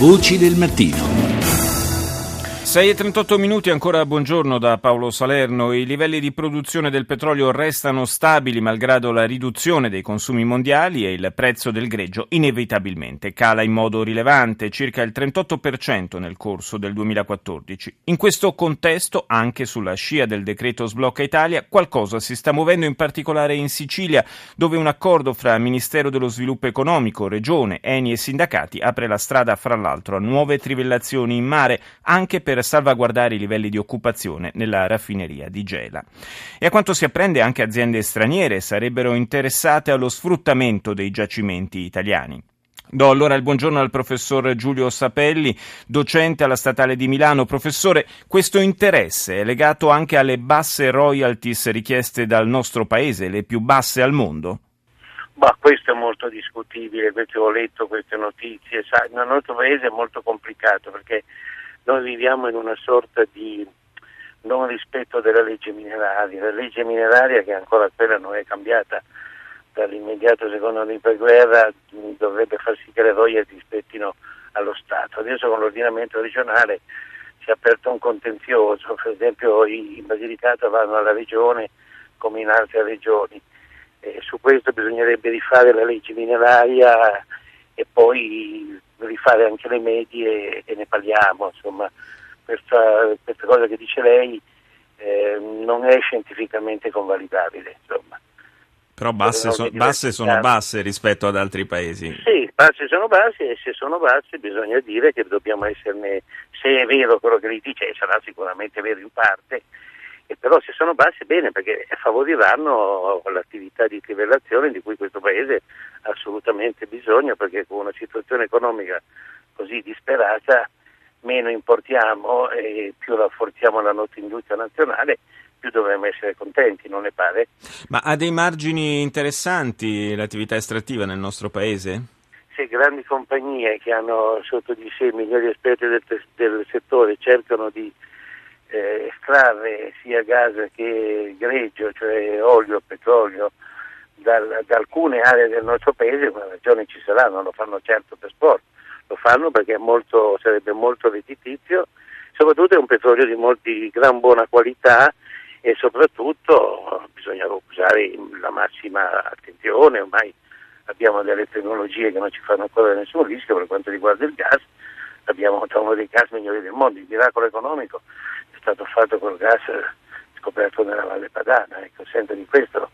Voci del mattino. 6 e 38 minuti, ancora buongiorno da Paolo Salerno. I livelli di produzione del petrolio restano stabili malgrado la riduzione dei consumi mondiali e il prezzo del greggio inevitabilmente cala in modo rilevante, circa il 38% nel corso del 2014. In questo contesto, anche sulla scia del decreto Sblocca Italia, qualcosa si sta muovendo in particolare in Sicilia, dove un accordo fra Ministero dello Sviluppo Economico, Regione, Eni e sindacati apre la strada fra l'altro a nuove trivellazioni in mare, anche per salvaguardare i livelli di occupazione nella raffineria di Gela. E a quanto si apprende anche aziende straniere sarebbero interessate allo sfruttamento dei giacimenti italiani. Do allora il buongiorno al professor Giulio Sapelli, docente alla Statale di Milano. Professore, questo interesse è legato anche alle basse royalties richieste dal nostro paese, le più basse al mondo? Ma questo è molto discutibile, perché ho letto queste notizie. Sa, nel nostro paese è molto complicato perché noi viviamo in una sorta di non rispetto della legge mineraria, la legge mineraria che ancora quella non è cambiata dall'immediato secondo dopoguerra dovrebbe far sì che le royalty rispettino allo Stato. Adesso con l'ordinamento regionale si è aperto un contenzioso, per esempio in Basilicata vanno alla regione come in altre regioni. E su questo bisognerebbe rifare la legge mineraria e poi rifare anche le medie e ne parliamo, insomma questa, questa cosa che dice lei eh, non è scientificamente convalidabile. Insomma. Però basse, so, basse sono basse rispetto ad altri paesi. Sì, basse sono basse e se sono basse bisogna dire che dobbiamo esserne, se è vero quello che lei dice, e sarà sicuramente vero in parte, e però se sono basse bene perché favoriranno l'attività di trivellazione di cui questo Paese ha assolutamente bisogno perché con una situazione economica così disperata meno importiamo e più rafforziamo la nostra industria nazionale più dovremmo essere contenti, non ne pare? Ma ha dei margini interessanti l'attività estrattiva nel nostro Paese? Se grandi compagnie che hanno sotto di sé migliori esperti del, del settore cercano di estrarre sia gas che greggio, cioè olio, petrolio, dal, da alcune aree del nostro paese, una ragione ci sarà, non lo fanno certo per sport, lo fanno perché molto, sarebbe molto redditizio, soprattutto è un petrolio di, molti, di gran buona qualità e soprattutto bisogna usare la massima attenzione, ormai abbiamo delle tecnologie che non ci fanno correre nessun rischio per quanto riguarda il gas, abbiamo uno dei gas migliori del mondo, il miracolo economico stato fatto col gas scoperto nella Valle Padana. Ecco, senza di questo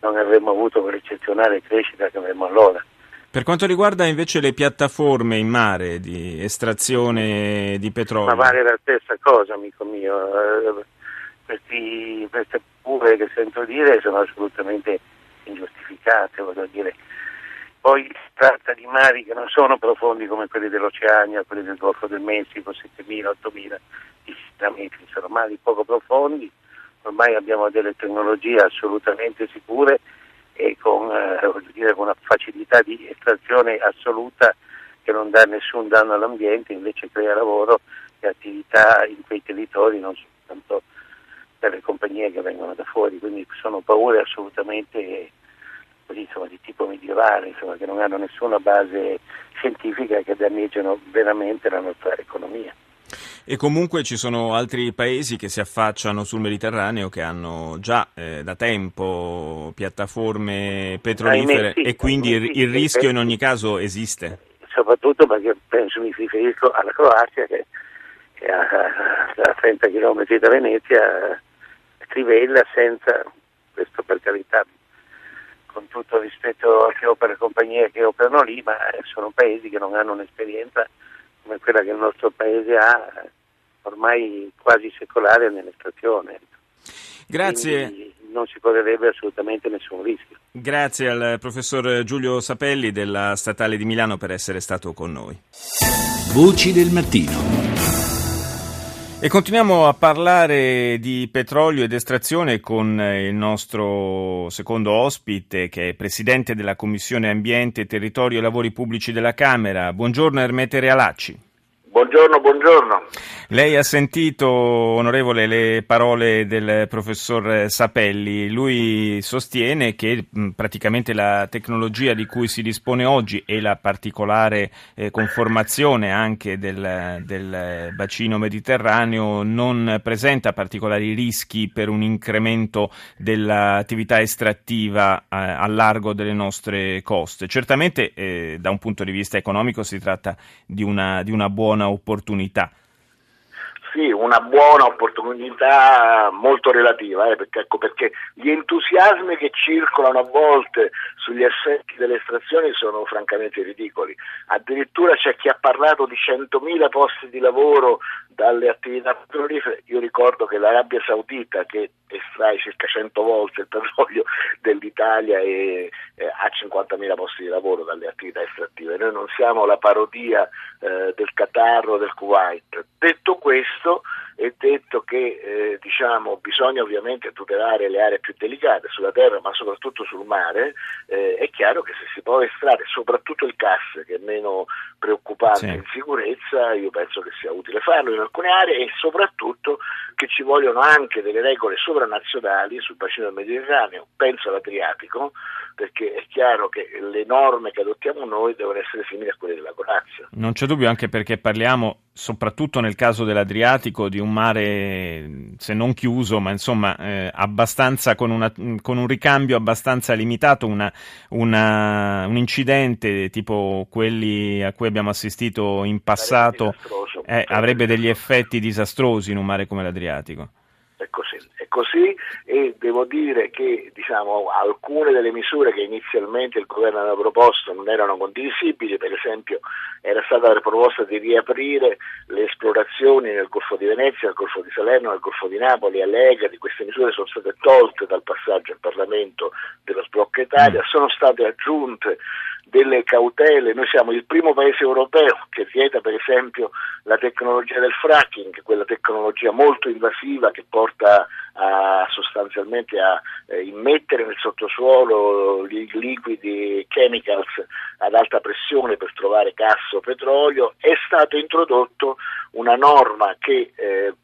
non avremmo avuto quell'eccezionale crescita che avremmo allora. Per quanto riguarda invece le piattaforme in mare di estrazione di petrolio. Ma vale la stessa cosa, amico mio. Eh, questi, queste pure che sento dire sono assolutamente ingiustificate, voglio dire. Poi si tratta di mari che non sono profondi come quelli dell'Oceania, quelli del Golfo del Messico, 7.000, 8.000 metri, sono mari poco profondi, ormai abbiamo delle tecnologie assolutamente sicure e con, eh, dire, con una facilità di estrazione assoluta che non dà nessun danno all'ambiente, invece crea lavoro e attività in quei territori, non soltanto per le compagnie che vengono da fuori, quindi sono paure assolutamente insomma, di tipo medievale, insomma, che non hanno nessuna base scientifica che danneggiano veramente la nostra economia. E comunque ci sono altri paesi che si affacciano sul Mediterraneo che hanno già eh, da tempo piattaforme petrolifere sì, e quindi il, il rischio in ogni caso esiste. Soprattutto perché penso mi riferisco alla Croazia che, che a, a 30 km da Venezia trivella senza, questo per carità, con tutto rispetto a chi opera le compagnie che operano lì, ma sono paesi che non hanno un'esperienza come quella che il nostro paese ha ormai quasi secolare nell'estrazione. Grazie. Quindi non si correrebbe assolutamente nessun rischio. Grazie al professor Giulio Sapelli della Statale di Milano per essere stato con noi. Voci del mattino. E continuiamo a parlare di petrolio ed estrazione con il nostro secondo ospite che è presidente della Commissione Ambiente, Territorio e Lavori Pubblici della Camera. Buongiorno Ermete Realacci. Buongiorno, buongiorno. Lei ha sentito, onorevole, le parole del professor Sapelli. Lui sostiene che praticamente la tecnologia di cui si dispone oggi e la particolare eh, conformazione anche del, del, bacino mediterraneo non presenta particolari rischi per un incremento dell'attività estrattiva eh, a largo delle nostre coste. Certamente eh, da un punto di vista economico si tratta di una, di una buona buona opportunità. Sì, una buona opportunità molto relativa, eh, perché, ecco, perché, gli entusiasmi che circolano a volte sugli effetti delle estrazioni sono francamente ridicoli. Addirittura c'è chi ha parlato di 100.000 posti di lavoro dalle attività petrolifere. Io ricordo che l'Arabia Saudita, che estrae circa 100 volte il petrolio dell'Italia, e, eh, ha 50.000 posti di lavoro dalle attività estrattive. Noi non siamo la parodia eh, del Qatar o del Kuwait. Detto questo, è detto che eh, diciamo, bisogna ovviamente tutelare le aree più delicate sulla terra ma soprattutto sul mare, eh, è chiaro che se si può estrarre soprattutto il gas che è meno preoccupante sì. in sicurezza, io penso che sia utile farlo alcune aree e soprattutto che ci vogliono anche delle regole sovranazionali sul bacino del Mediterraneo, penso all'Adriatico, perché è chiaro che le norme che adottiamo noi devono essere simili a quelle della Croazia. Non c'è dubbio anche perché parliamo soprattutto nel caso dell'Adriatico di un mare se non chiuso ma insomma eh, abbastanza con, una, con, un ricambio abbastanza limitato una, una, un incidente tipo quelli a cui abbiamo assistito in passato eh, avrebbe degli effetti disastrosi in un mare come l'Adriatico è così, è così e devo dire che diciamo, alcune delle misure che inizialmente il governo aveva proposto non erano condivisibili, per esempio era stata la proposta di riaprire le esplorazioni nel Golfo di Venezia, nel Golfo di Salerno, nel Golfo di Napoli, a Legadi, queste misure sono state tolte dal passaggio in Parlamento dello sblocco Italia, mm. sono state aggiunte delle cautele, noi siamo il primo paese europeo che vieta per esempio la tecnologia del fracking, quella tecnologia molto invasiva che porta a, sostanzialmente a eh, immettere nel sottosuolo li, liquidi chemicals ad alta pressione per trovare gas o petrolio, è stato introdotto una norma che eh,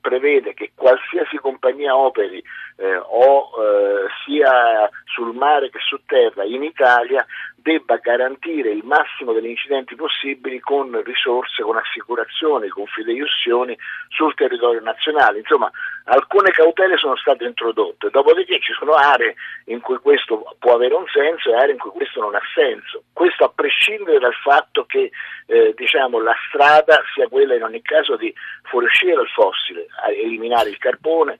prevede che qualsiasi compagnia operi eh, o eh, sia sul mare che su terra in Italia debba garantire il massimo degli incidenti possibili con risorse, con assicurazioni, con fideiussioni sul territorio nazionale. Insomma, alcune cautele sono state introdotte, dopodiché ci sono aree in cui questo può avere un senso e aree in cui questo non ha senso. Questo a prescindere dal fatto che eh, diciamo, la strada sia quella in ogni caso di fuoriuscire dal fossile, eliminare il carbone,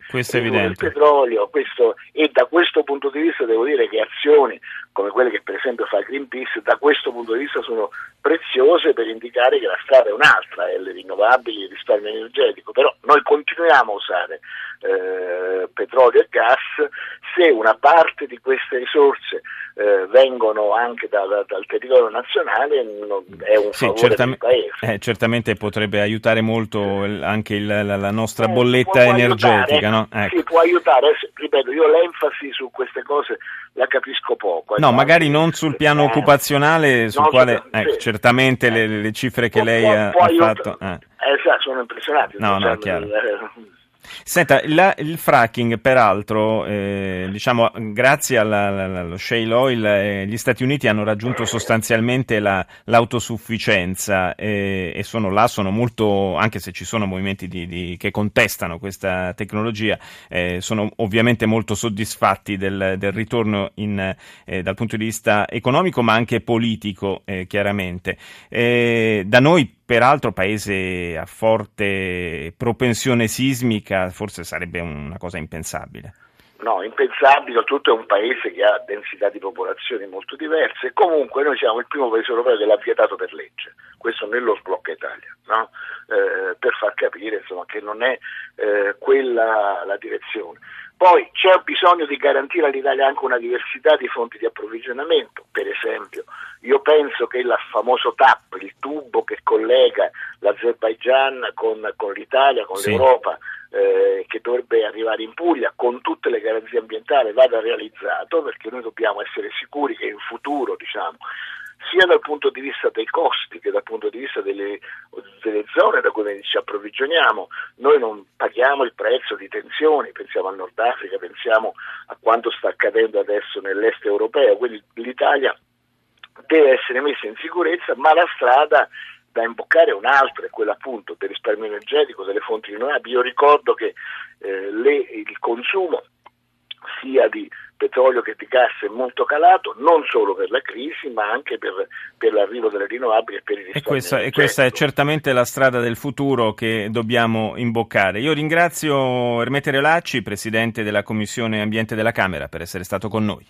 il petrolio, questo, e da questo punto di vista devo dire che azioni come quelle che per esempio fa Greenpeace, da questo punto di vista sono preziose per indicare che la strada è un'altra, è le rinnovabili, il risparmio energetico, però noi continuiamo a usare eh, petrolio e gas se una parte di queste risorse eh, vengono anche da, da, dal territorio nazionale non, è un sì, certam- paese. Eh, certamente potrebbe aiutare molto anche il, la, la, nostra eh, bolletta energetica. Aiutare, no? ecco. Sì, può aiutare, ripeto, io l'enfasi su queste cose la capisco poco. No, magari non sul piano eh, occupazionale, sul quale ecco, sì. certamente le, le, cifre che lei ha, fatto... Eh. Esatto, sono impressionanti. No, no, chiaro. Senta, la, il fracking peraltro, eh, diciamo, grazie alla, alla, allo shale oil, eh, gli Stati Uniti hanno raggiunto sostanzialmente la, l'autosufficienza eh, e sono là, sono molto, anche se ci sono movimenti di, di, che contestano questa tecnologia, eh, sono ovviamente molto soddisfatti del, del ritorno in, eh, dal punto di vista economico ma anche politico, eh, chiaramente. da noi peraltro paese a forte propensione sismica, forse sarebbe una cosa impensabile. No, impensabile, tutto è un paese che ha densità di popolazioni molto diverse. Comunque noi siamo il primo paese europeo che l'ha vietato per legge, questo nello sblocca Italia, no? eh, per far capire insomma, che non è eh, quella la direzione. Poi c'è bisogno di garantire all'Italia anche una diversità di fonti di approvvigionamento, per esempio io penso che il famoso TAP, il tubo che collega l'Azerbaigian con, con l'Italia, con sì. l'Europa, eh, che dovrebbe arrivare in Puglia con tutte le garanzie ambientali vada realizzato perché noi dobbiamo essere sicuri che in futuro diciamo, sia dal punto di vista dei costi che dal punto di vista delle, delle zone da cui ci approvvigioniamo. Noi non paghiamo il prezzo di tensioni, pensiamo al Nord Africa, pensiamo a quanto sta accadendo adesso nell'est europeo, quindi l'Italia deve essere messa in sicurezza, ma la strada da imboccare è un'altra, è quella appunto del risparmio energetico, delle fonti rinnovabili. Io ricordo che eh, le, il consumo sia di petrolio che di gas è molto calato, non solo per la crisi, ma anche per, per l'arrivo delle rinnovabili e per il risparmio. E questa, e questa, è certamente la strada del futuro che dobbiamo imboccare. Io ringrazio Ermete Relacci, Presidente della Commissione Ambiente della Camera, per essere stato con noi.